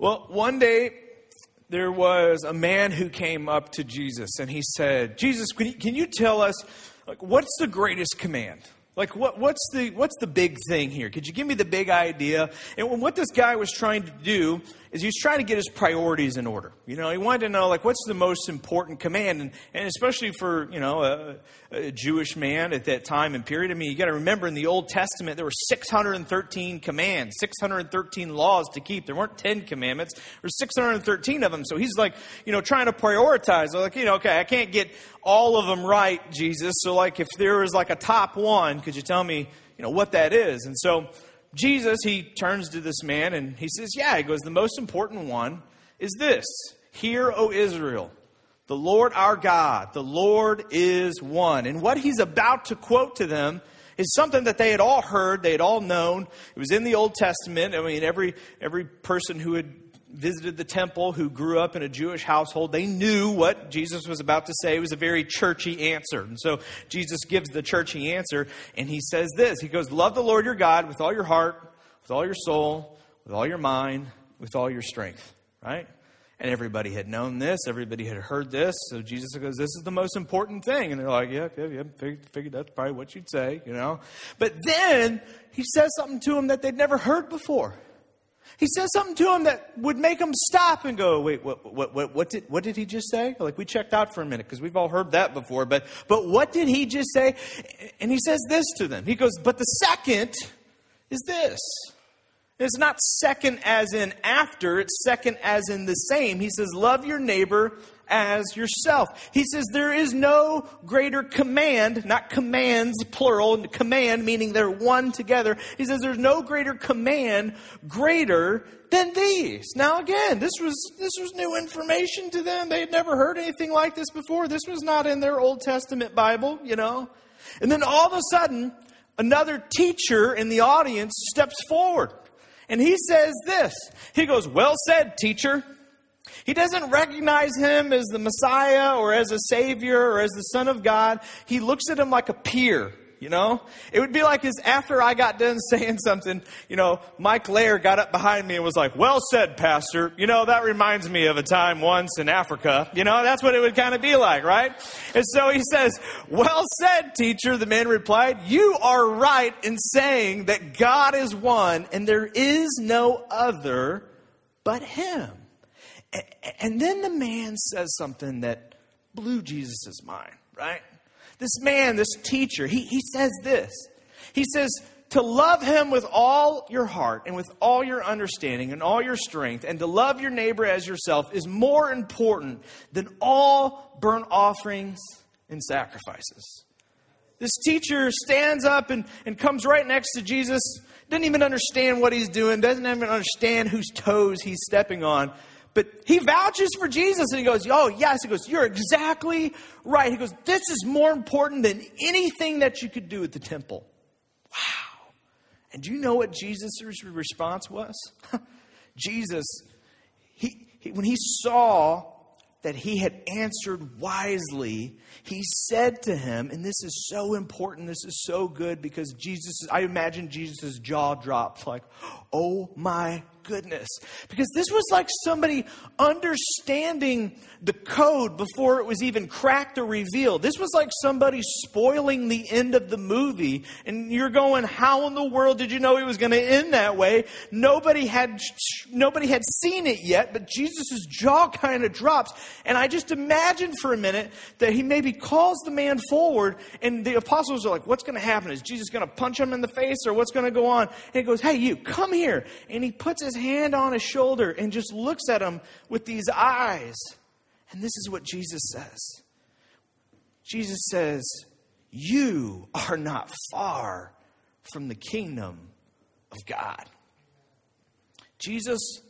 Well, one day there was a man who came up to Jesus and he said, Jesus, can you, can you tell us, like, what's the greatest command? Like, what, what's, the, what's the big thing here? Could you give me the big idea? And what this guy was trying to do is he was trying to get his priorities in order. You know, he wanted to know, like, what's the most important command? And, and especially for, you know, a, a Jewish man at that time and period. I mean, you got to remember in the Old Testament, there were 613 commands, 613 laws to keep. There weren't 10 commandments, there were 613 of them. So he's like, you know, trying to prioritize. Like, you know, okay, I can't get all of them right, Jesus. So, like, if there was like a top one, could you tell me, you know, what that is? And so, Jesus, he turns to this man and he says, Yeah, he goes, the most important one is this Hear, O Israel, the Lord our God, the Lord is one. And what he's about to quote to them is something that they had all heard, they had all known. It was in the Old Testament. I mean, every, every person who had visited the temple who grew up in a Jewish household, they knew what Jesus was about to say. It was a very churchy answer. And so Jesus gives the churchy answer, and he says this He goes, Love the Lord your God with all your heart, with all your soul, with all your mind, with all your strength. Right? And everybody had known this, everybody had heard this. So Jesus goes, This is the most important thing. And they're like, Yeah, yeah, yeah, figured, figured that's probably what you'd say, you know. But then he says something to them that they'd never heard before. He says something to him that would make him stop and go, wait, what, what, what, what, did, what did he just say? Like, we checked out for a minute because we've all heard that before, but, but what did he just say? And he says this to them. He goes, but the second is this. It's not second as in after, it's second as in the same. He says, love your neighbor as yourself. He says there is no greater command, not commands, plural, command meaning they're one together. He says there's no greater command greater than these. Now again, this was this was new information to them. They had never heard anything like this before. This was not in their Old Testament Bible, you know. And then all of a sudden, another teacher in the audience steps forward. And he says this. He goes, "Well said, teacher." He doesn't recognize him as the Messiah or as a Savior or as the Son of God. He looks at him like a peer, you know? It would be like as after I got done saying something, you know, Mike Lair got up behind me and was like, Well said, Pastor. You know, that reminds me of a time once in Africa. You know, that's what it would kind of be like, right? And so he says, Well said, teacher. The man replied, You are right in saying that God is one and there is no other but him. And then the man says something that blew Jesus' mind, right? This man, this teacher, he, he says this. He says, to love him with all your heart and with all your understanding and all your strength, and to love your neighbor as yourself is more important than all burnt offerings and sacrifices. This teacher stands up and, and comes right next to Jesus, doesn't even understand what he's doing, doesn't even understand whose toes he's stepping on. But he vouches for Jesus and he goes, Oh, yes. He goes, You're exactly right. He goes, This is more important than anything that you could do at the temple. Wow. And do you know what Jesus' response was? Jesus, he, he, when he saw that he had answered wisely, he said to him, and this is so important, this is so good because Jesus, I imagine Jesus' jaw dropped like, oh my goodness. Because this was like somebody understanding the code before it was even cracked or revealed. This was like somebody spoiling the end of the movie. And you're going, how in the world did you know it was going to end that way? Nobody had, nobody had seen it yet, but Jesus' jaw kind of drops. And I just imagine for a minute that he maybe calls the man forward and the apostles are like, what's going to happen? Is Jesus going to punch him in the face or what's going to go on? And he goes, hey, you, come here. And he puts his hand on his shoulder and just looks at him with these eyes. And this is what Jesus says Jesus says, You are not far from the kingdom of God. Jesus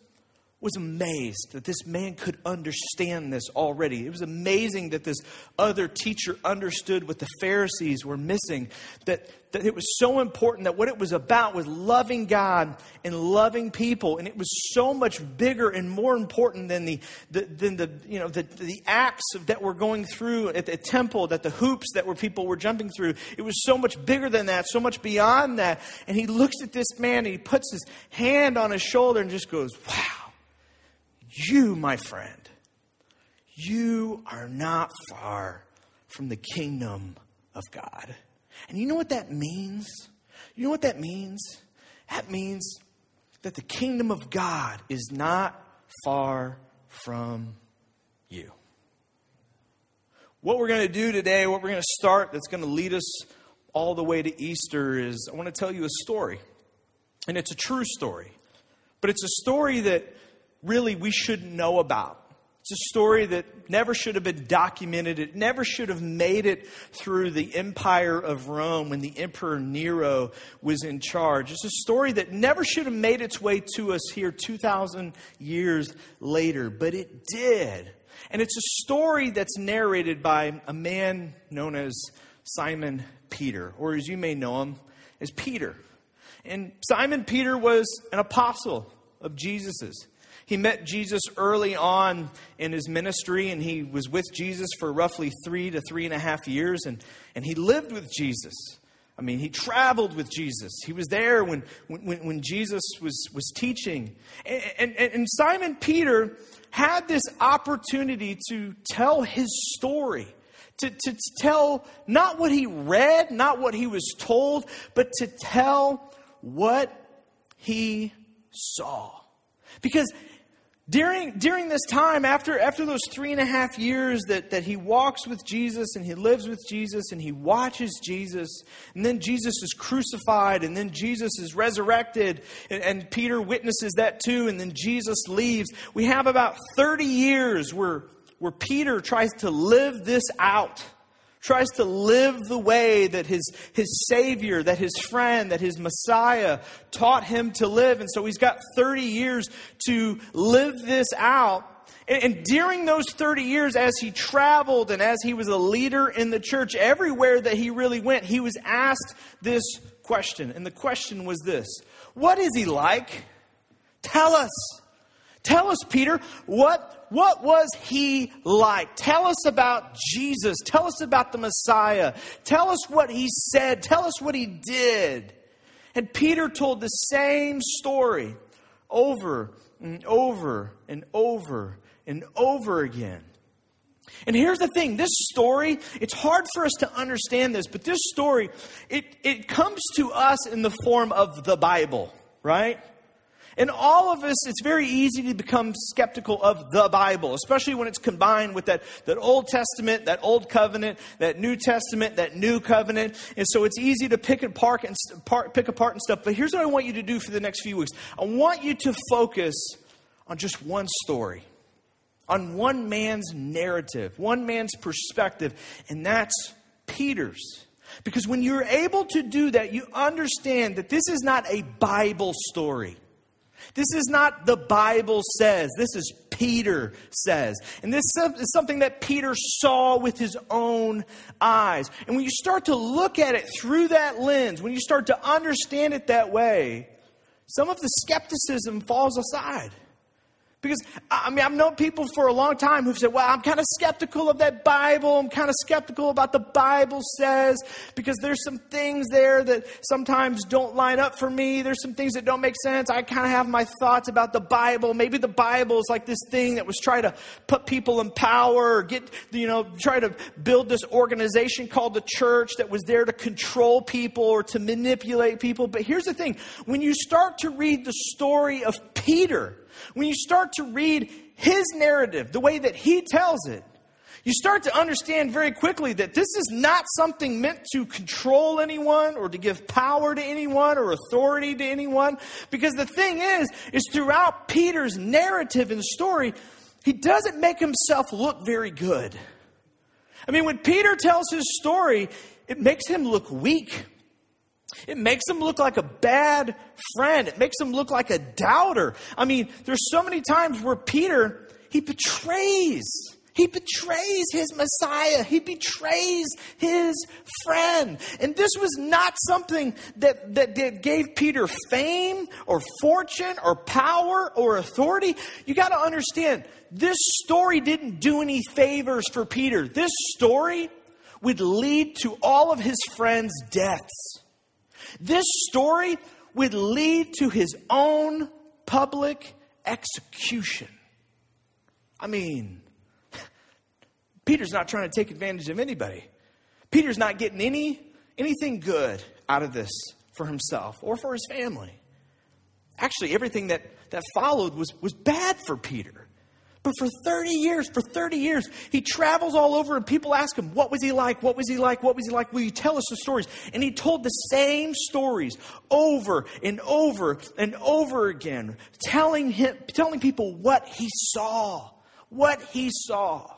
was amazed that this man could understand this already. It was amazing that this other teacher understood what the Pharisees were missing, that, that it was so important that what it was about was loving God and loving people. And it was so much bigger and more important than the, the than the, you know, the, the acts that were going through at the temple, that the hoops that were people were jumping through. It was so much bigger than that, so much beyond that. And he looks at this man and he puts his hand on his shoulder and just goes, wow you, my friend, you are not far from the kingdom of God. And you know what that means? You know what that means? That means that the kingdom of God is not far from you. What we're going to do today, what we're going to start that's going to lead us all the way to Easter is I want to tell you a story. And it's a true story. But it's a story that really we shouldn't know about. It's a story that never should have been documented. It never should have made it through the empire of Rome when the Emperor Nero was in charge. It's a story that never should have made its way to us here 2,000 years later, but it did. And it's a story that's narrated by a man known as Simon Peter, or as you may know him, as Peter. And Simon Peter was an apostle of Jesus's. He met Jesus early on in his ministry, and he was with Jesus for roughly three to three and a half years, and, and he lived with Jesus. I mean, he traveled with Jesus. He was there when, when, when Jesus was, was teaching. And, and, and Simon Peter had this opportunity to tell his story, to, to tell not what he read, not what he was told, but to tell what he saw. Because during, during this time, after, after those three and a half years that, that he walks with Jesus and he lives with Jesus and he watches Jesus, and then Jesus is crucified, and then Jesus is resurrected, and, and Peter witnesses that too, and then Jesus leaves, we have about 30 years where, where Peter tries to live this out tries to live the way that his, his Savior, that his friend, that his Messiah taught him to live. And so he's got 30 years to live this out. And, and during those 30 years, as he traveled and as he was a leader in the church, everywhere that he really went, he was asked this question. And the question was this What is he like? Tell us. Tell us, Peter, what, what was he like? Tell us about Jesus. Tell us about the Messiah. Tell us what he said. Tell us what he did. And Peter told the same story over and over and over and over again. And here's the thing this story, it's hard for us to understand this, but this story, it, it comes to us in the form of the Bible, right? And all of us, it's very easy to become skeptical of the Bible, especially when it's combined with that, that Old Testament, that Old Covenant, that New Testament, that New Covenant. And so it's easy to pick apart and pick apart and stuff. But here's what I want you to do for the next few weeks. I want you to focus on just one story, on one man's narrative, one man's perspective, and that's Peter's. Because when you're able to do that, you understand that this is not a Bible story. This is not the Bible says. This is Peter says. And this is something that Peter saw with his own eyes. And when you start to look at it through that lens, when you start to understand it that way, some of the skepticism falls aside. Because, I mean, I've known people for a long time who've said, well, I'm kind of skeptical of that Bible. I'm kind of skeptical about the Bible says, because there's some things there that sometimes don't line up for me. There's some things that don't make sense. I kind of have my thoughts about the Bible. Maybe the Bible is like this thing that was trying to put people in power or get, you know, try to build this organization called the church that was there to control people or to manipulate people. But here's the thing when you start to read the story of Peter, when you start to read his narrative, the way that he tells it, you start to understand very quickly that this is not something meant to control anyone or to give power to anyone or authority to anyone. Because the thing is, is throughout Peter's narrative and story, he doesn't make himself look very good. I mean, when Peter tells his story, it makes him look weak. It makes him look like a bad friend. It makes him look like a doubter. I mean, there's so many times where Peter, he betrays. He betrays his Messiah. He betrays his friend. And this was not something that, that, that gave Peter fame or fortune or power or authority. You got to understand, this story didn't do any favors for Peter. This story would lead to all of his friends' deaths. This story would lead to his own public execution. I mean, Peter's not trying to take advantage of anybody. Peter's not getting any anything good out of this for himself or for his family. Actually, everything that, that followed was, was bad for Peter. But for 30 years, for 30 years, he travels all over and people ask him, What was he like? What was he like? What was he like? Will you tell us the stories? And he told the same stories over and over and over again, telling, him, telling people what he saw. What he saw.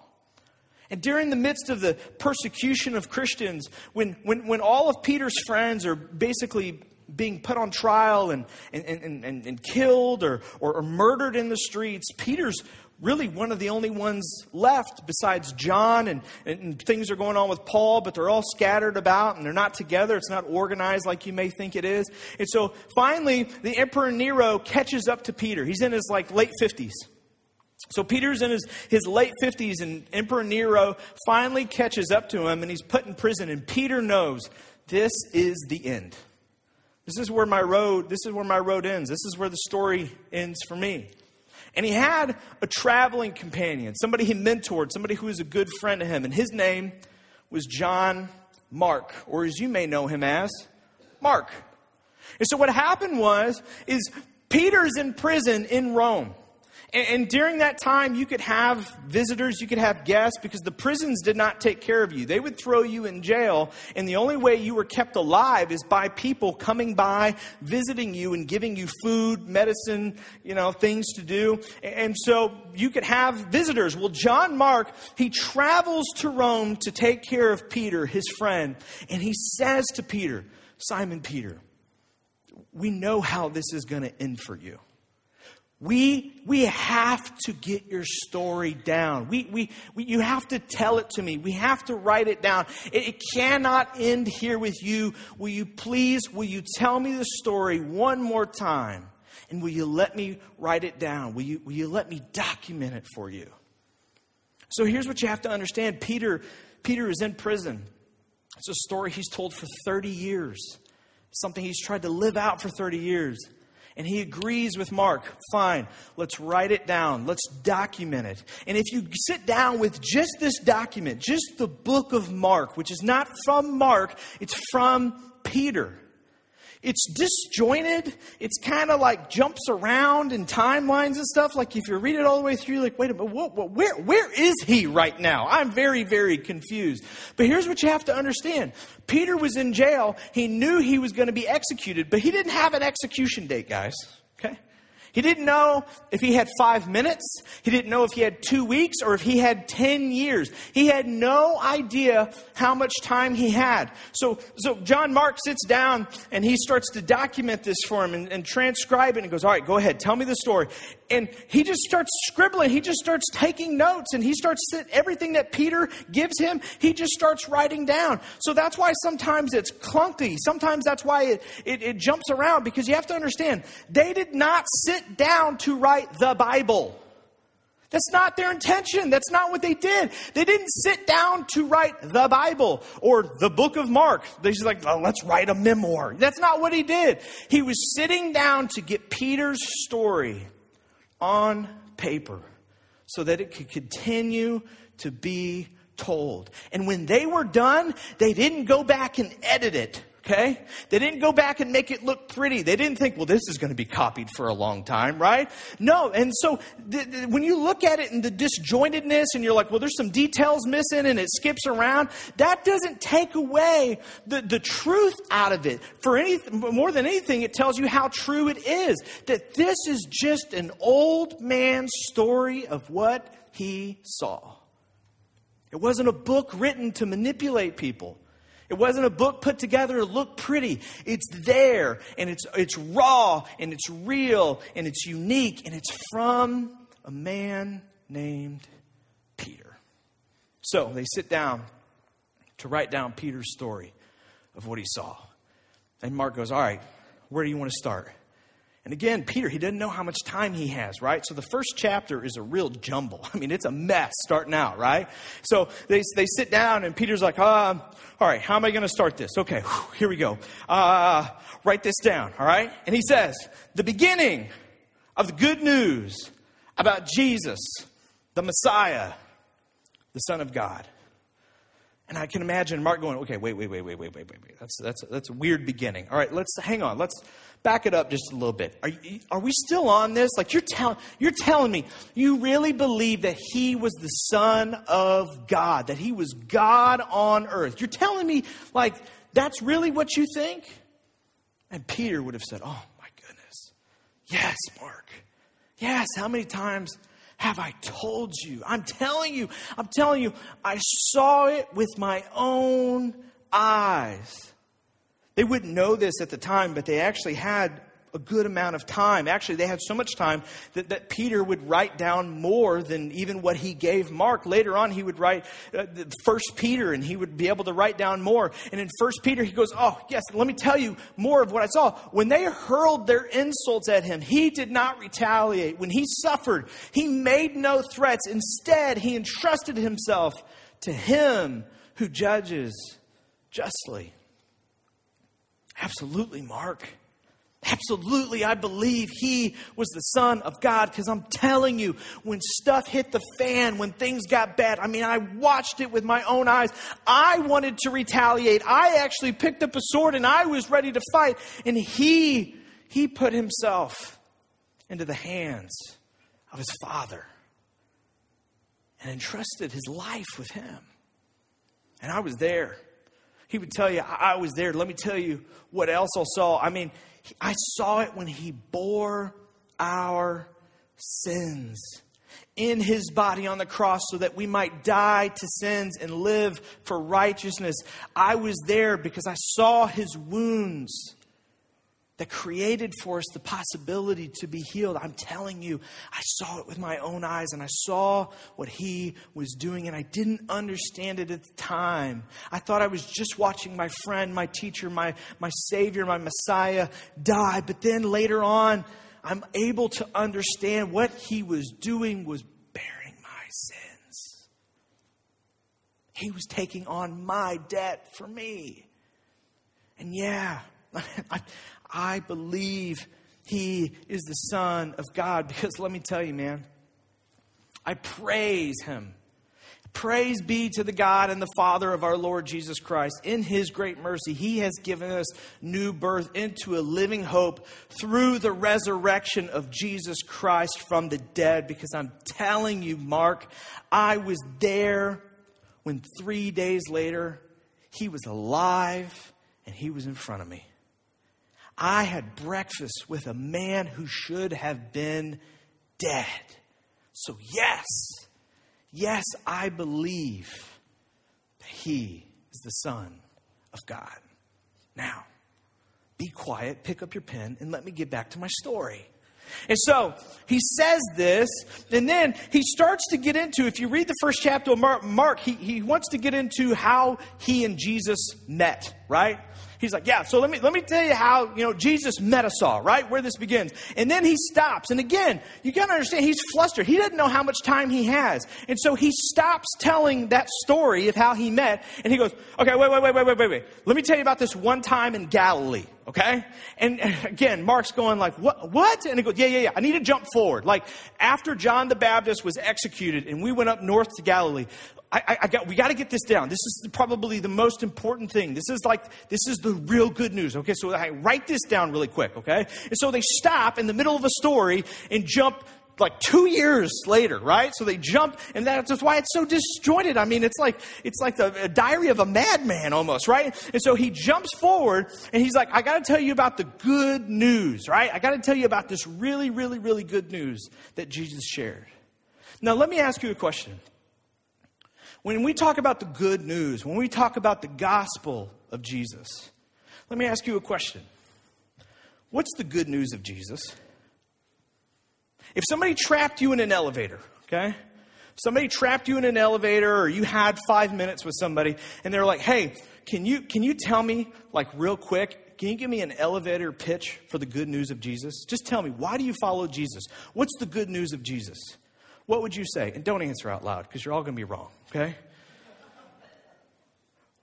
And during the midst of the persecution of Christians, when, when, when all of Peter's friends are basically being put on trial and, and, and, and, and killed or, or, or murdered in the streets, Peter's really one of the only ones left besides John, and, and, things are going on with Paul, but they're all scattered about and they're not together. It's not organized like you may think it is. And so finally, the Emperor Nero catches up to Peter. He's in his like late 50s. So Peter's in his, his late 50s, and Emperor Nero finally catches up to him, and he's put in prison. And Peter knows this is the end. This is where my road, this is where my road ends. This is where the story ends for me. And he had a traveling companion, somebody he mentored, somebody who was a good friend to him, and his name was John Mark, or as you may know him as, Mark. And so what happened was is Peter's in prison in Rome. And, and, during that time, you could have visitors, you could have guests, because the prisons did not take care of you. They would throw you in jail, and the only way you were kept alive is by people coming by, visiting you, and giving you food, medicine, you know, things to do. And so you could have visitors. Well, John Mark, he travels to Rome to take care of Peter, his friend, and he says to Peter, Simon Peter, we know how this is going to end for you. We, we have to get your story down. We, we, we, you have to tell it to me. We have to write it down. It, it cannot end here with you. Will you please, will you tell me the story one more time? And will you let me write it down? Will you, will you let me document it for you? So here's what you have to understand Peter, Peter is in prison. It's a story he's told for 30 years, something he's tried to live out for 30 years. And he agrees with Mark. Fine, let's write it down. Let's document it. And if you sit down with just this document, just the book of Mark, which is not from Mark, it's from Peter. It's disjointed. It's kind of like jumps around in timelines and stuff. Like if you read it all the way through, like, wait a minute, what, what, where, where is he right now? I'm very, very confused. But here's what you have to understand. Peter was in jail. He knew he was going to be executed, but he didn't have an execution date, guys. He didn't know if he had five minutes. He didn't know if he had two weeks or if he had 10 years. He had no idea how much time he had. So, so John Mark sits down and he starts to document this for him and, and transcribe it and goes, All right, go ahead, tell me the story. And he just starts scribbling. He just starts taking notes and he starts everything that Peter gives him, he just starts writing down. So that's why sometimes it's clunky. Sometimes that's why it, it, it jumps around because you have to understand they did not sit down to write the Bible. That's not their intention. That's not what they did. They didn't sit down to write the Bible or the book of Mark. They just like, oh, let's write a memoir. That's not what he did. He was sitting down to get Peter's story on paper so that it could continue to be told. And when they were done, they didn't go back and edit it. Okay? They didn't go back and make it look pretty. They didn't think, well, this is going to be copied for a long time, right? No. And so th- th- when you look at it in the disjointedness and you're like, well, there's some details missing and it skips around, that doesn't take away the, the truth out of it. For any, more than anything, it tells you how true it is. That this is just an old man's story of what he saw. It wasn't a book written to manipulate people. It wasn't a book put together to look pretty. It's there and it's, it's raw and it's real and it's unique and it's from a man named Peter. So they sit down to write down Peter's story of what he saw. And Mark goes, All right, where do you want to start? And again, Peter, he doesn't know how much time he has, right? So the first chapter is a real jumble. I mean, it's a mess starting out, right? So they, they sit down, and Peter's like, uh, all right, how am I going to start this? Okay, whew, here we go. Uh, write this down, all right? And he says, the beginning of the good news about Jesus, the Messiah, the Son of God. And I can imagine Mark going, okay, wait, wait, wait, wait, wait, wait, wait, wait. That's, that's, that's a weird beginning. All right, let's hang on. Let's back it up just a little bit. Are, are we still on this? Like you're, tell, you're telling me you really believe that he was the Son of God, that he was God on earth. You're telling me, like, that's really what you think? And Peter would have said, oh my goodness. Yes, Mark. Yes, how many times have I told you? I'm telling you, I'm telling you, I saw it with my own eyes. They wouldn't know this at the time, but they actually had a good amount of time. Actually, they had so much time that, that Peter would write down more than even what he gave Mark. Later on, he would write uh, First Peter, and he would be able to write down more. And in First Peter, he goes, "Oh yes, let me tell you more of what I saw. When they hurled their insults at him, he did not retaliate. When he suffered, he made no threats. Instead, he entrusted himself to him who judges justly." Absolutely, Mark. Absolutely, I believe he was the Son of God because I'm telling you, when stuff hit the fan, when things got bad, I mean, I watched it with my own eyes. I wanted to retaliate. I actually picked up a sword and I was ready to fight. And he, he put himself into the hands of his Father and entrusted his life with him. And I was there. He would tell you, I was there. Let me tell you what else I saw. I mean, I saw it when he bore our sins in his body on the cross so that we might die to sins and live for righteousness. I was there because I saw his wounds that created for us the possibility to be healed. I'm telling you, I saw it with my own eyes and I saw what he was doing and I didn't understand it at the time. I thought I was just watching my friend, my teacher, my, my Savior, my Messiah die. But then later on, I'm able to understand what he was doing was bearing my sins. He was taking on my debt for me. And yeah, I, I believe he is the Son of God. Because let me tell you, man, I praise him. Praise be to the God and the Father of our Lord Jesus Christ. In his great mercy, he has given us new birth into a living hope through the resurrection of Jesus Christ from the dead. Because I'm telling you, Mark, I was there when three days later he was alive and he was in front of me. I had breakfast with a man who should have been dead. So, yes, yes, I believe that he is the Son of God. Now, be quiet, pick up your pen, and let me get back to my story. And so he says this, and then he starts to get into, if you read the first chapter of Mark, Mark he, he wants to get into how he and Jesus met, right? He's like, yeah, so let me, let me tell you how, you know, Jesus met us all, right? Where this begins. And then he stops. And again, you got to understand, he's flustered. He doesn't know how much time he has. And so he stops telling that story of how he met. And he goes, okay, wait, wait, wait, wait, wait, wait, wait. Let me tell you about this one time in Galilee. Okay? And again, Mark's going like, what, what? And he goes, yeah, yeah, yeah. I need to jump forward. Like after John the Baptist was executed and we went up north to Galilee, I, I, got, we got to get this down. This is probably the most important thing. This is like, this is the real good news. Okay, so I write this down really quick. Okay, and so they stop in the middle of a story and jump like two years later, right? So they jump, and that's why it's so disjointed. I mean, it's like it's like the diary of a madman almost, right? And so he jumps forward, and he's like, "I got to tell you about the good news, right? I got to tell you about this really, really, really good news that Jesus shared." Now, let me ask you a question. When we talk about the good news, when we talk about the gospel of Jesus, let me ask you a question. What's the good news of Jesus? If somebody trapped you in an elevator, okay? Somebody trapped you in an elevator or you had five minutes with somebody and they're like, hey, can you, can you tell me, like, real quick, can you give me an elevator pitch for the good news of Jesus? Just tell me, why do you follow Jesus? What's the good news of Jesus? what would you say? And don't answer out loud because you're all going to be wrong, okay?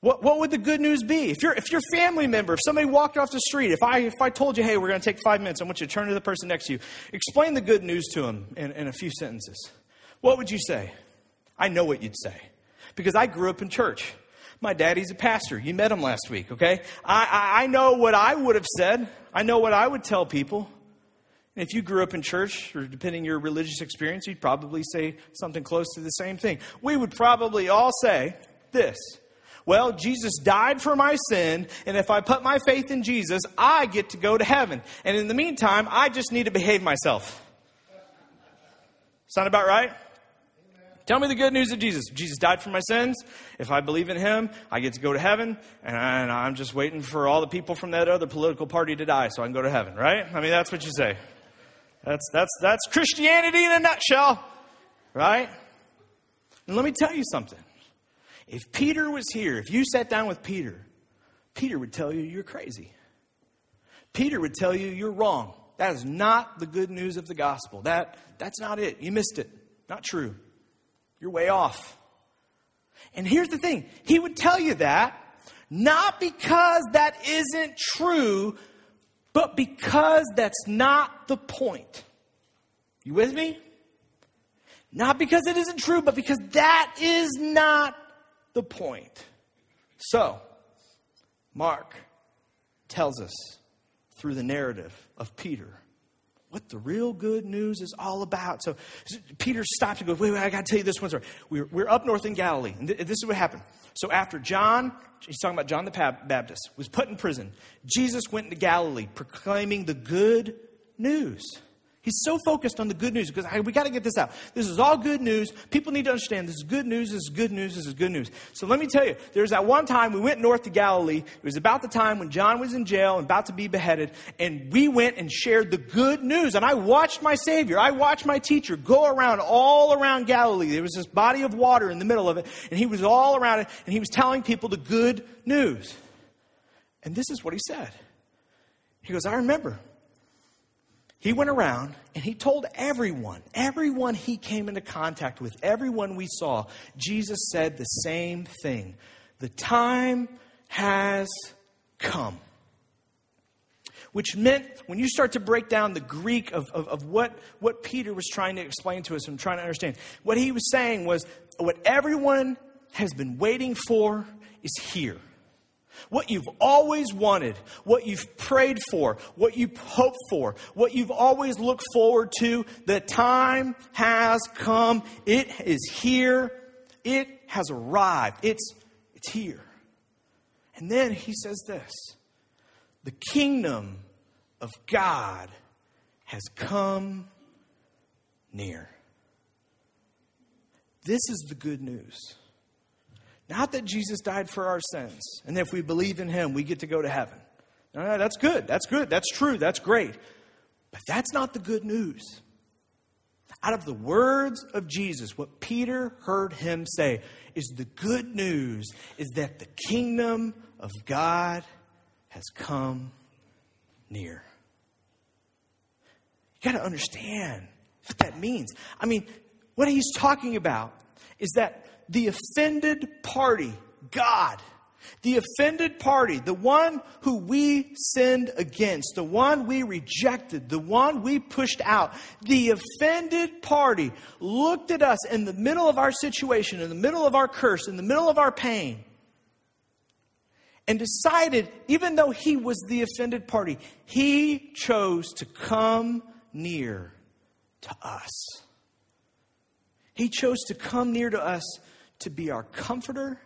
What, what would the good news be? If, you're, if your family member, if somebody walked off the street, if I, if I told you, hey, we're going to take five minutes, I want you to turn to the person next to you, explain the good news to them in, in a few sentences. what would you say? I know what you'd say because I grew up in church. My daddy's a pastor. You met him last week, okay? I, I, I know what I would have said. I know what I would tell people. And if you grew up in church, or depending your religious experience, you'd probably say something close to the same thing. We would probably all say this Well, Jesus died for my sin, and if I put my faith in Jesus, I get to go to heaven. And in the meantime, I just need to behave myself. Sound about right? Tell me the good news of Jesus. Jesus died for my sins. If I believe in him, I get to go to heaven. And I'm just waiting for all the people from that other political party to die so I can go to heaven, right? I mean, that's what you say. That's, that's, that's Christianity in a nutshell, right? And let me tell you something. If Peter was here, if you sat down with Peter, Peter would tell you you're crazy. Peter would tell you you're wrong. That is not the good news of the gospel. That, that's not it. You missed it. Not true. You're way off. And here's the thing He would tell you that not because that isn't true, but because that's not the point. You with me? Not because it isn't true, but because that is not the point. So, Mark tells us through the narrative of Peter what the real good news is all about. So Peter stops and goes, wait, wait, I got to tell you this one story. We're, we're up north in Galilee, and th- this is what happened. So after John, he's talking about John the Baptist, was put in prison, Jesus went into Galilee proclaiming the good news. He's so focused on the good news because we got to get this out. This is all good news. People need to understand this is good news, this is good news, this is good news. So let me tell you, there's that one time we went north to Galilee. It was about the time when John was in jail and about to be beheaded, and we went and shared the good news. And I watched my Savior, I watched my teacher go around all around Galilee. There was this body of water in the middle of it, and he was all around it, and he was telling people the good news. And this is what he said. He goes, I remember he went around and he told everyone, everyone he came into contact with, everyone we saw, Jesus said the same thing. The time has come. Which meant, when you start to break down the Greek of, of, of what, what Peter was trying to explain to us and trying to understand, what he was saying was what everyone has been waiting for is here. What you've always wanted, what you've prayed for, what you've hoped for, what you've always looked forward to, the time has come. It is here. It has arrived. It's, it's here. And then he says this the kingdom of God has come near. This is the good news. Not that Jesus died for our sins, and if we believe in him, we get to go to heaven. No, no, that's good. That's good. That's true. That's great. But that's not the good news. Out of the words of Jesus, what Peter heard him say is the good news is that the kingdom of God has come near. You got to understand what that means. I mean, what he's talking about is that the offended party, God, the offended party, the one who we sinned against, the one we rejected, the one we pushed out, the offended party looked at us in the middle of our situation, in the middle of our curse, in the middle of our pain, and decided, even though he was the offended party, he chose to come near to us. He chose to come near to us to be our comforter,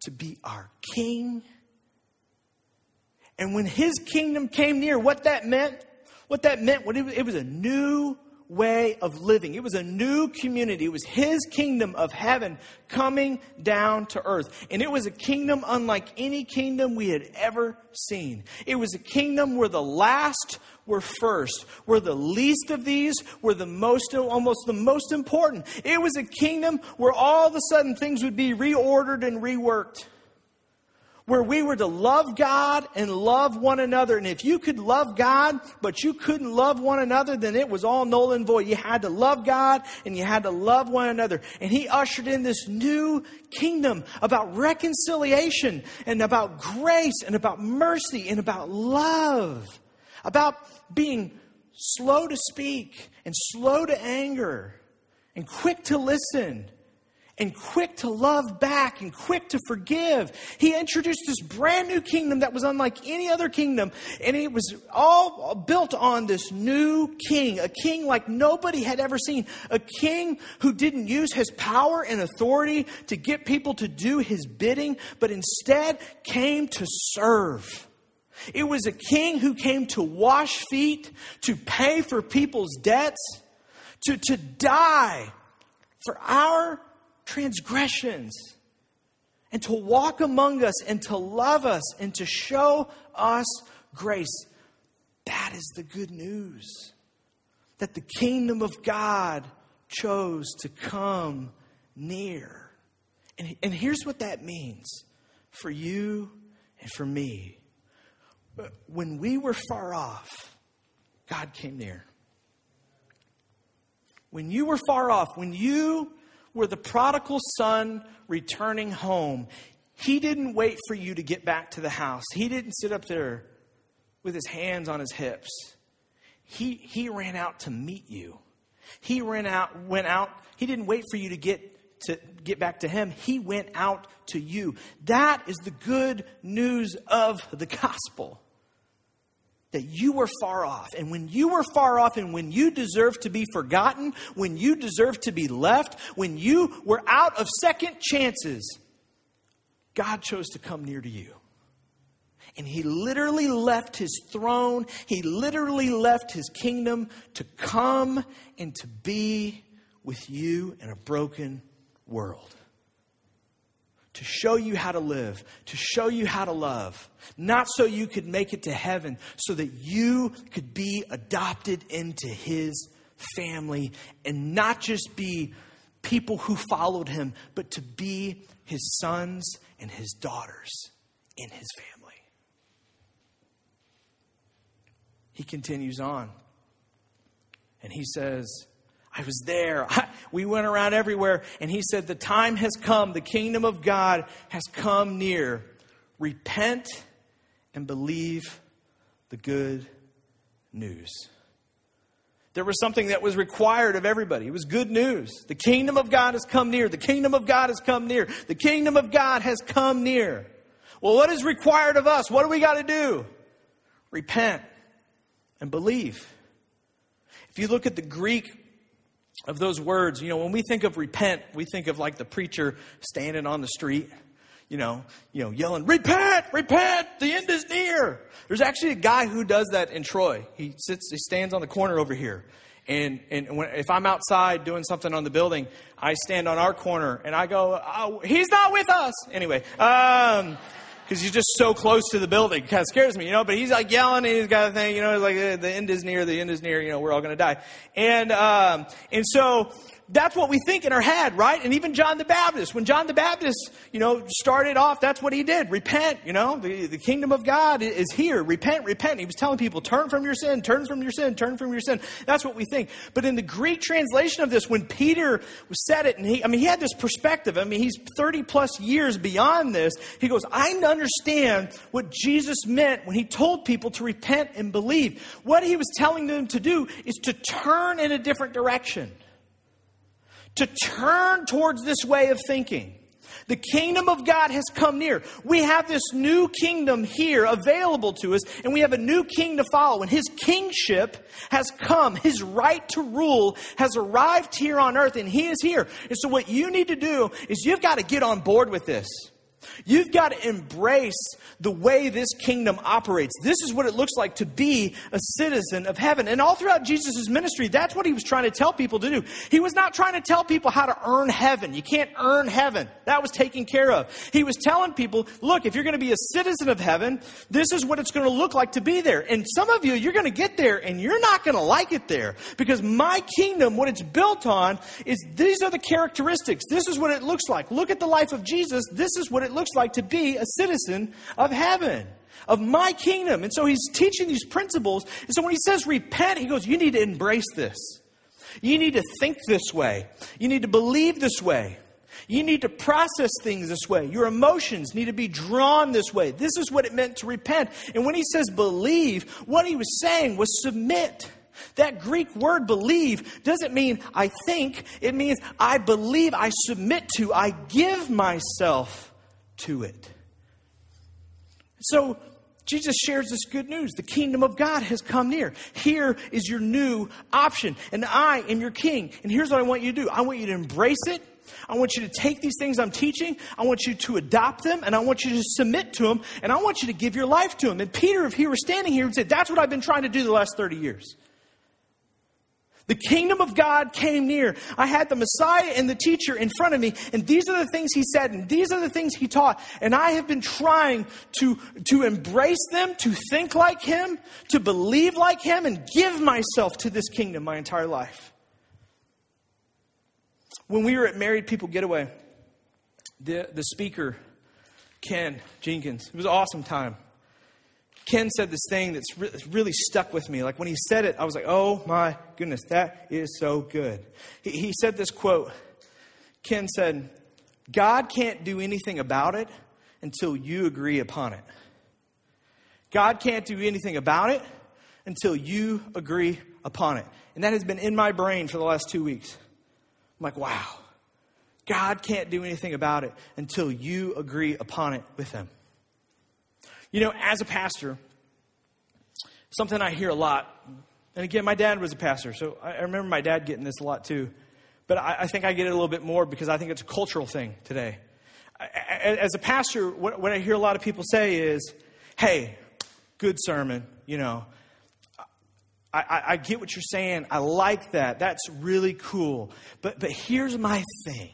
to be our king. And when his kingdom came near, what that meant, what that meant, what it was a new way of living. It was a new community. It was his kingdom of heaven coming down to earth. And it was a kingdom unlike any kingdom we had ever seen. It was a kingdom where the last were first, where the least of these were the most, almost the most important. It was a kingdom where all of a sudden things would be reordered and reworked where we were to love God and love one another. And if you could love God, but you couldn't love one another, then it was all null and void. You had to love God and you had to love one another. And He ushered in this new kingdom about reconciliation and about grace and about mercy and about love, about being slow to speak and slow to anger and quick to listen and quick to love back and quick to forgive. He introduced this brand new kingdom that was unlike any other kingdom. And it was all built on this new king, a king like nobody had ever seen, a king who didn't use his power and authority to get people to do his bidding, but instead came to serve. It was a king who came to wash feet, to pay for people's debts, to, to die for our transgressions and to walk among us and to love us and to show us grace. That is the good news. That the kingdom of God chose to come near. And, and here's what that means for you and for me. When we were far off, God came near. When you were far off, when you were the prodigal son returning home. He didn't wait for you to get back to the house. He didn't sit up there with his hands on his hips. He, he ran out to meet you. He ran out, went out. He didn't wait for you to get to get back to him. He went out to you. That is the good news of the gospel that you were far off. And when you were far off, and when you deserved to be forgotten, when you deserved to be left, when you were out of second chances, God chose to come near to you. And he literally left his throne, he literally left his kingdom to come and to be with you in a broken world to show you how to live, to show you how to love, not so you could make it to heaven, so that you could be adopted into his family and not just be people who followed him, but to be his sons and his daughters in his family. He continues on and he says, I was there. we went around everywhere. And he said, The time has come. The kingdom of God has come near. Repent and believe the good news. There was something that was required of everybody. It was good news. The kingdom of God has come near. The kingdom of God has come near. The kingdom of God has come near. Well, what is required of us? What do we got to do? Repent and believe. If you look at the Greek of those words, you know, when we think of repent, we think of like the preacher standing on the street, you know, you know, yelling, repent, repent, the end is near. There's actually a guy who does that in Troy. He sits, he stands on the corner over here. And, and when, if I'm outside doing something on the building, I stand on our corner and I go, oh, he's not with us. Anyway, um, because he's just so close to the building. It kind of scares me, you know. But he's like yelling, and he's got a thing, you know, It's like the end is near, the end is near, you know, we're all to die. And um, and so that's what we think in our head, right? And even John the Baptist, when John the Baptist, you know, started off, that's what he did. Repent, you know, the, the kingdom of God is here. Repent, repent. He was telling people, turn from your sin, turn from your sin, turn from your sin. That's what we think. But in the Greek translation of this, when Peter said it, and he, I mean, he had this perspective. I mean, he's 30 plus years beyond this. He goes, I understand what Jesus meant when he told people to repent and believe. What he was telling them to do is to turn in a different direction to turn towards this way of thinking. The kingdom of God has come near. We have this new kingdom here available to us, and we have a new king to follow. And his kingship has come. His right to rule has arrived here on earth, and he is here. And so, what you need to do is you've got to get on board with this. You've got to embrace the way this kingdom operates. This is what it looks like to be a citizen of heaven. And all throughout Jesus' ministry, that's what he was trying to tell people to do. He was not trying to tell people how to earn heaven. You can't earn heaven. That was taken care of. He was telling people, look, if you're going to be a citizen of heaven, this is what it's going to look like to be there. And some of you, you're going to get there and you're not going to like it there because my kingdom, what it's built on, is these are the characteristics. This is what it looks like. Look at the life of Jesus. This is what it looks like to be a citizen of heaven, of my kingdom. And so he's teaching these principles. And so when he says repent, he goes, You need to embrace this. You need to think this way. You need to believe this way. You need to process things this way. Your emotions need to be drawn this way. This is what it meant to repent. And when he says believe, what he was saying was submit. That Greek word believe doesn't mean I think, it means I believe, I submit to, I give myself to it. So Jesus shares this good news. The kingdom of God has come near. Here is your new option, and I am your king. And here's what I want you to do I want you to embrace it. I want you to take these things I'm teaching, I want you to adopt them, and I want you to submit to them, and I want you to give your life to them. And Peter, if he were standing here, would say, That's what I've been trying to do the last 30 years. The kingdom of God came near. I had the Messiah and the teacher in front of me, and these are the things he said, and these are the things he taught. And I have been trying to, to embrace them, to think like him, to believe like him, and give myself to this kingdom my entire life. When we were at Married People Getaway, the, the speaker, Ken Jenkins, it was an awesome time. Ken said this thing that's re- really stuck with me. Like when he said it, I was like, oh my goodness, that is so good. He, he said this quote Ken said, God can't do anything about it until you agree upon it. God can't do anything about it until you agree upon it. And that has been in my brain for the last two weeks. I'm like, wow. God can't do anything about it until you agree upon it with Him. You know, as a pastor, something I hear a lot, and again, my dad was a pastor, so I remember my dad getting this a lot too. But I, I think I get it a little bit more because I think it's a cultural thing today. As a pastor, what, what I hear a lot of people say is, hey, good sermon, you know. I, I, I, get what you're saying. I like that. That's really cool. But, but here's my thing,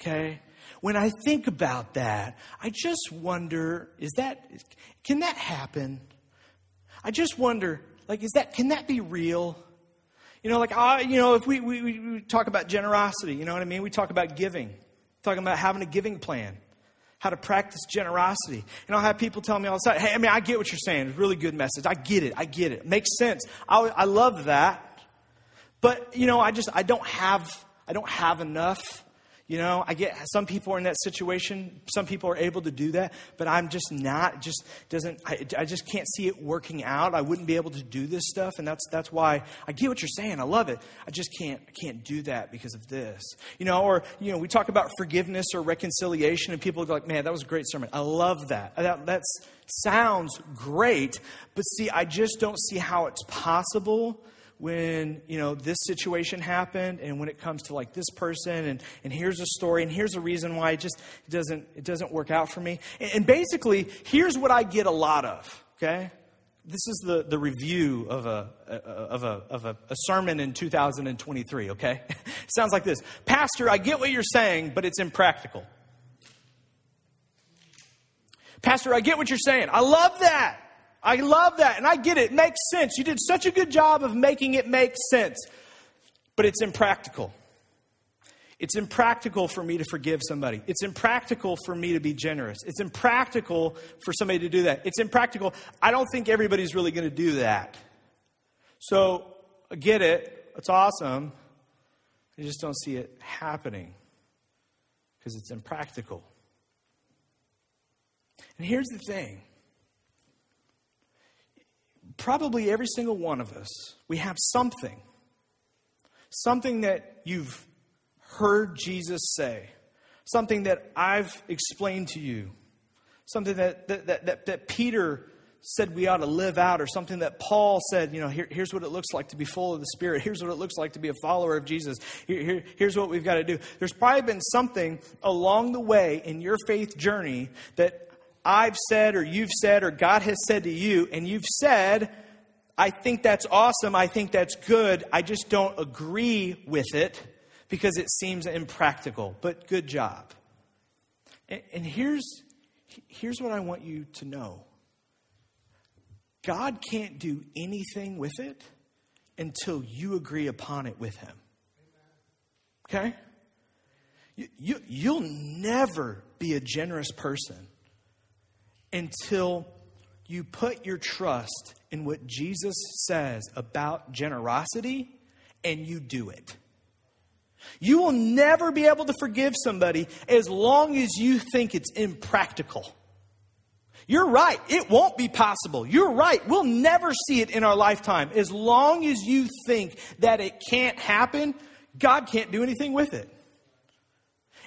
okay? when I think about that, I just wonder is that, can that happen? I just wonder, like, is that, can that be real? You know, like, I, you know, if we, we, we talk about generosity, you know what I mean? We talk about giving, talking about having a giving plan, how to practice generosity. And I'll have people tell me all the time, hey, I mean, I get what you're saying. It's a really good message. I get it. I get it. it makes sense. I, I love that. But, you know, I just, I don't have, I don't have enough. You know, I get some people are in that situation. Some people are able to do that, but I'm just not. Just doesn't. I, I just can't see it working out. I wouldn't be able to do this stuff, and that's that's why I get what you're saying. I love it. I just can't. I can't do that because of this. You know, or you know, we talk about forgiveness or reconciliation, and people go like, "Man, that was a great sermon. I love that. Uh, that that sounds great." But see, I just don't see how it's possible when you know this situation happened and when it comes to like this person and, and here's a story and here's a reason why it just doesn't it doesn't work out for me. And, and basically here's what i get a lot of okay? This is the, the review of a, of, a, of a, a sermon in 2023 okay? Sounds like this. Pastor i get what you're saying but it's impractical. Pastor i get what you're saying. I love that I love that, and I get it. It makes sense. You did such a good job of making it make sense, but it's impractical. It's impractical for me to forgive somebody. It's impractical for me to be generous. It's impractical for somebody to do that. It's impractical. I don't think everybody's really going to do that. So, I get it. It's awesome. I just don't see it happening because it's impractical. And here's the thing probably every single one of us, we have something, something that you've heard Jesus say, something that I've explained to you, something that, that, that, that, Peter said we ought to live out, or something that Paul said, you know, here, here's what it looks like to be full of the Spirit. Here's what it looks like to be a follower of Jesus. Here, here, here's what we've got to do. There's probably been something along the way in your faith journey that I've said or you've said or God has said to you, and you've said, I think that's awesome, I think that's good, I just don't agree with it because it seems impractical, but good job. And, here's, here's what I want you to know God can't do anything with it until you agree upon it with Him. Okay? You, you, you'll never be a generous person until you put your trust in what Jesus says about generosity and you do it. You will never be able to forgive somebody as long as you think it's impractical. You're right. It won't be possible. You're right. We'll never see it in our lifetime. As long as you think that it can't happen, God can't do anything with it.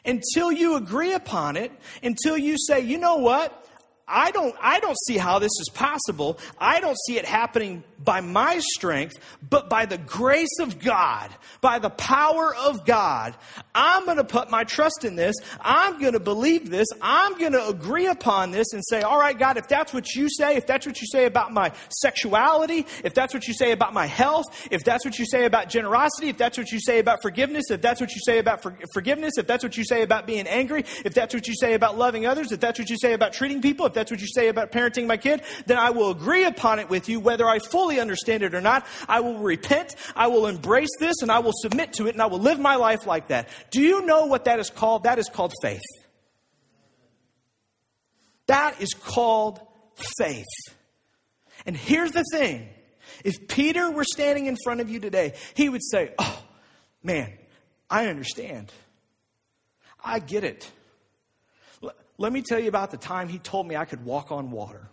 Until you agree upon it, until you say, you know what? I don't, I don't see how this is possible. I don't see it happening by my strength, but by the grace of God, by the power of God. I'm going to put my trust in this. I'm going to believe this. I'm going to agree upon this and say, all right, God, if that's what you say, if that's what you say about my sexuality, if that's what you say about my health, if that's what you say about generosity, if that's what you say about forgiveness, if that's what you say about for- forgiveness, if that's what you say about being angry, if that's what you say about loving others, if that's what you say about treating people, if that's what you say about parenting my kid, then I will agree upon it with you, whether I fully understand it or not. I will repent, I will embrace this, and I will submit to it, and I will live my life like that. Do you know what that is called? That is called faith. That is called faith. And here's the thing if Peter were standing in front of you today, he would say, Oh, man, I understand. I get it. Let me tell you about the time he told me I could walk on water.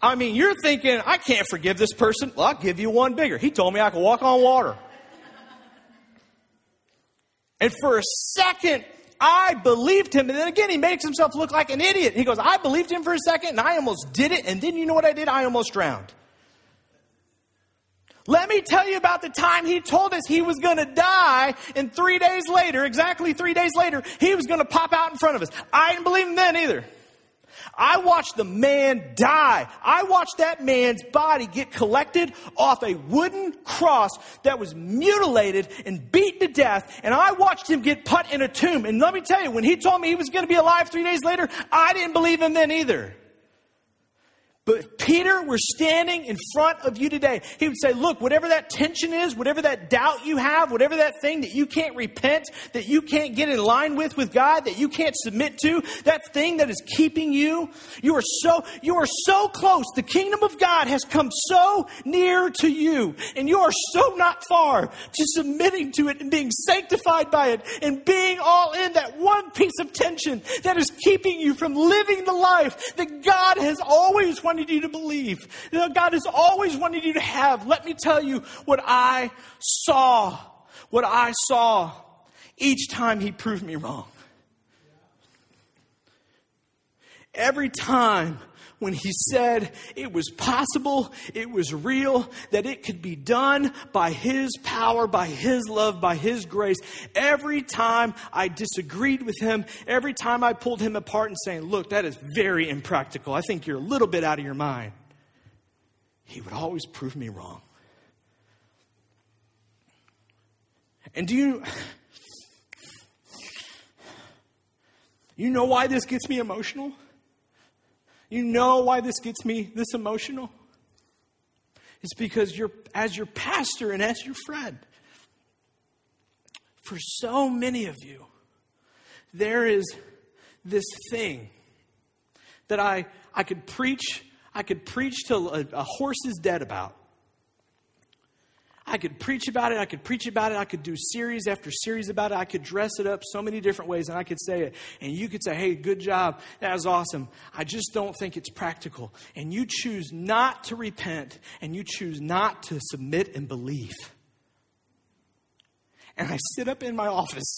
I mean, you're thinking, I can't forgive this person. Well, I'll give you one bigger. He told me I could walk on water. And for a second, I believed him. And then again, he makes himself look like an idiot. He goes, I believed him for a second and I almost did it. And then you know what I did? I almost drowned. Let me tell you about the time he told us he was going to die, and three days later, exactly three days later, he was going to pop out in front of us. I didn't believe him then either. I watched the man die. I watched that man's body get collected off a wooden cross that was mutilated and beaten to death. And I watched him get put in a tomb. And let me tell you, when he told me he was going to be alive three days later, I didn't believe him then either. But if Peter were standing in front of you today, he would say, Look, whatever that tension is, whatever that doubt you have, whatever that thing that you can't repent, that you can't get in line with with God, that you can't submit to, that thing that is keeping you, you are so, you are so close. The kingdom of God has come so near to you, and you are so not far to submitting to it and being sanctified by it and being all in that one piece of tension that is keeping you from living the life that God has always wanted wanted you to believe, that God has always wanted you to have. Let me tell you what I saw, what I saw each time He proved me wrong. Every time when he said it was possible, it was real, that it could be done by his power, by his love, by his grace. Every time I disagreed with him, every time I pulled him apart and saying, Look, that is very impractical. I think you're a little bit out of your mind. He would always prove me wrong. And do you. You know why this gets me emotional? You know why this gets me this emotional? It's because you're, as your pastor and as your friend, for so many of you, there is this thing that I, I could preach, I could preach till a, a horse is dead about. I could preach about it. I could preach about it. I could do series after series about it. I could dress it up so many different ways and I could say it. And you could say, hey, good job. That was awesome. I just don't think it's practical. And you choose not to repent and you choose not to submit and believe. And I sit up in my office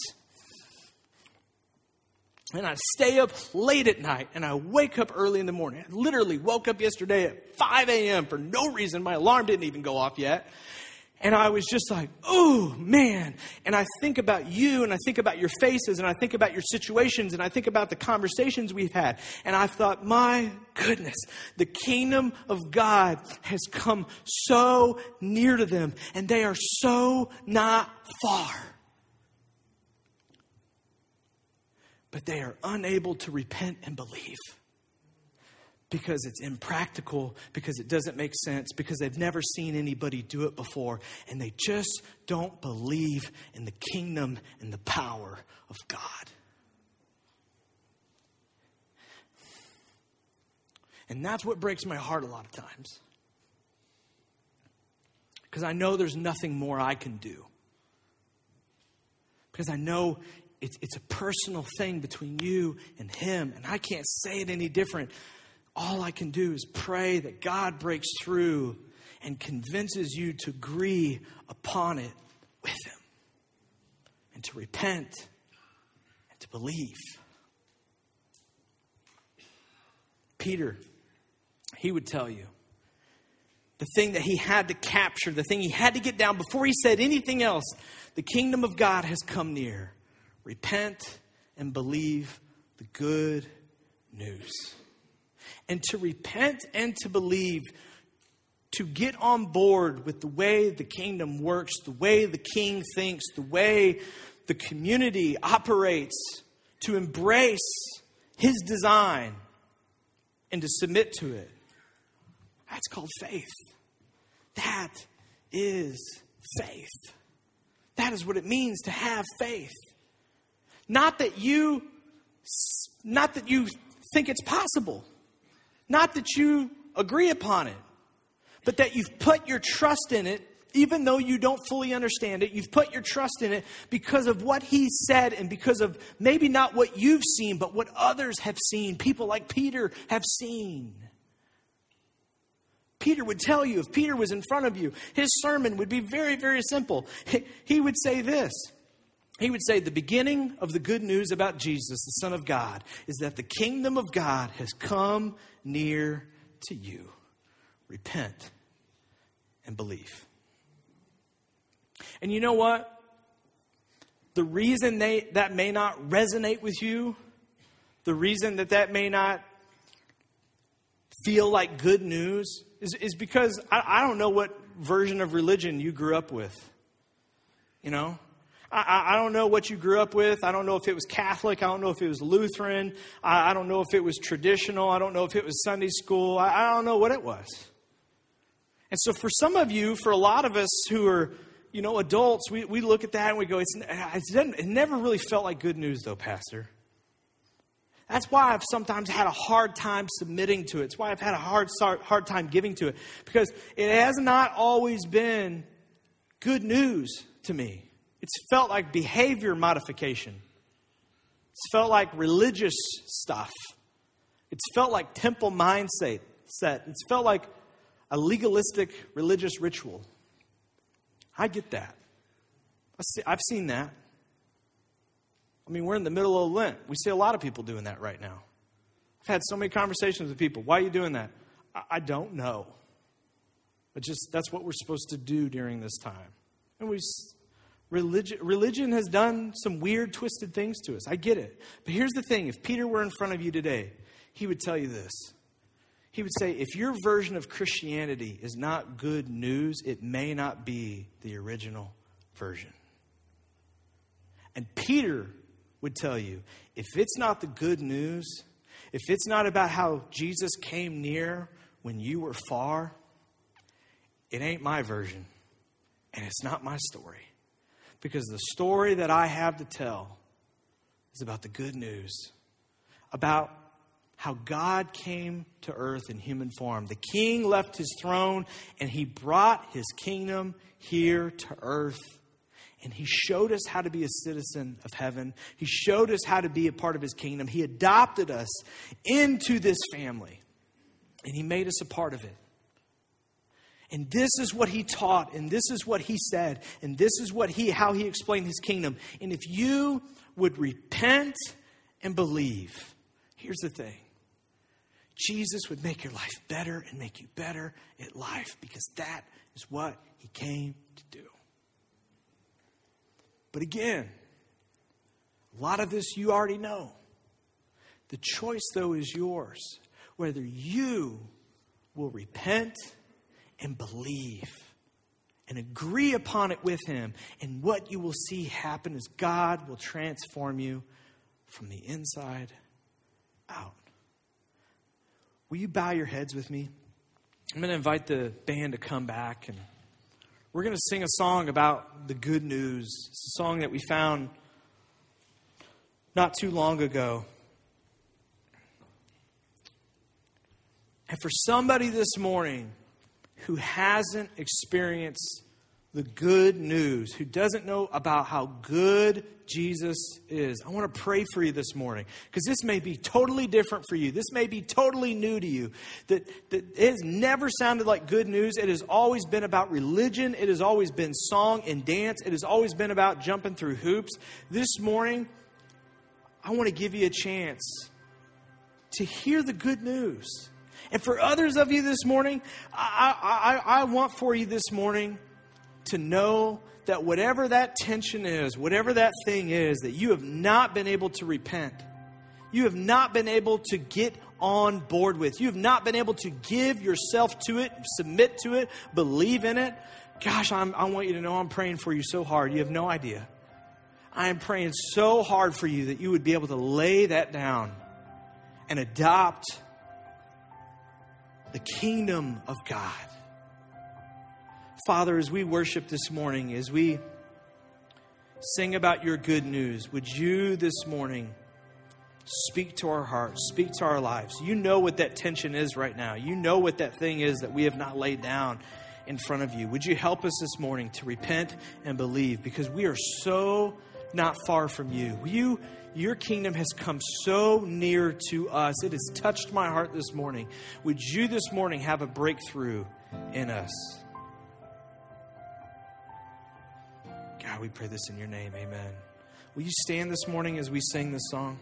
and I stay up late at night and I wake up early in the morning. I literally woke up yesterday at 5 a.m. for no reason. My alarm didn't even go off yet. And I was just like, oh man. And I think about you and I think about your faces and I think about your situations and I think about the conversations we've had. And I thought, my goodness, the kingdom of God has come so near to them and they are so not far. But they are unable to repent and believe because it's impractical, because it doesn't make sense, because they've never seen anybody do it before, and they just don't believe in the kingdom and the power of God. And that's what breaks my heart a lot of times. Because I know there's nothing more I can do. Because I know it's, it's a personal thing between you and Him, and I can't say it any different. All I can do is pray that God breaks through and convinces you to agree upon it with Him and to repent and to believe. Peter, he would tell you the thing that he had to capture, the thing he had to get down before he said anything else the kingdom of God has come near. Repent and believe the good news. And to repent and to believe, to get on board with the way the kingdom works, the way the king thinks, the way the community operates, to embrace his design and to submit to it. That's called faith. That is faith. That is what it means to have faith. Not that you not that you think it's possible. Not that you agree upon it. But that you've put your trust in it even though you don't fully understand it, you've put your trust in it because of what he said and because of maybe not what you've seen, but what others have seen. People like Peter have seen. Peter would tell you, if Peter was in front of you, his sermon would be very, very simple. He would say this. He would say, The beginning of the good news about Jesus, the Son of God, is that the kingdom of God has come near to you. Repent and believe. And you know what? The reason they, that may not resonate with you, the reason that that may not feel like good news, is, is because I, I don't know what version of religion you grew up with. You know? I, I, don't know what you grew up with. I don't know if it was Catholic. I don't know if it was Lutheran. I, I don't know if it was traditional. I don't know if it was Sunday school. I, I don't know what it was. And so, for some of you, for a lot of us who are, you know, adults, we, we look at that and we go, it's, it never really felt like good news, though, Pastor. That's why I've sometimes had a hard time submitting to it. It's why I've had a hard, hard time giving to it. Because it has not always been good news to me. It's felt like behavior modification. It's felt like religious stuff. It's felt like temple mindset. Set. It's felt like a legalistic religious ritual. I get that. I've seen that. I mean, we're in the middle of Lent. We see a lot of people doing that right now. I've had so many conversations with people. Why are you doing that? I don't know. But just that's what we're supposed to do during this time. And we religion, religion has done some weird, twisted things to us. I get it. But here's the thing if Peter were in front of you today, he would tell you this. He would say, if your version of Christianity is not good news, it may not be the original version. And Peter would tell you if it's not the good news, if it's not about how Jesus came near when you were far, it ain't my version. And it's not my story. Because the story that I have to tell is about the good news, about how God came to earth in human form. The king left his throne and he brought his kingdom here to earth and he showed us how to be a citizen of heaven. He showed us how to be a part of his kingdom. He adopted us into this family, and he made us a part of it. And this is what he taught, and this is what he said, and this is what he how he explained his kingdom. And if you would repent and believe, here's the thing. Jesus would make your life better and make you better at life because that is what he came to do. But again, a lot of this you already know. The choice, though, is yours whether you will repent and believe and agree upon it with Him. And what you will see happen is God will transform you from the inside out. Will you bow your heads with me? I'm going to invite the band to come back and we're going to sing a song about the good news. It's a song that we found not too long ago. And for somebody this morning who hasn't experienced the good news, who doesn't know about how good Jesus is, I want to pray for you this morning because this may be totally different for you. This may be totally new to you. That, that it has never sounded like good news. It has always been about religion, it has always been song and dance, it has always been about jumping through hoops. This morning, I want to give you a chance to hear the good news. And for others of you this morning, I, I, I want for you this morning to know that whatever that tension is, whatever that thing is that you have not been able to repent, you have not been able to get on board with, you have not been able to give yourself to it, submit to it, believe in it. Gosh, I'm, I want you to know I'm praying for you so hard. You have no idea. I am praying so hard for you that you would be able to lay that down and adopt the kingdom of God. Father, as we worship this morning, as we sing about your good news, would you this morning speak to our hearts, speak to our lives? You know what that tension is right now. You know what that thing is that we have not laid down in front of you. Would you help us this morning to repent and believe because we are so not far from you. You your kingdom has come so near to us. It has touched my heart this morning. Would you this morning have a breakthrough in us? God, we pray this in your name. Amen. Will you stand this morning as we sing this song?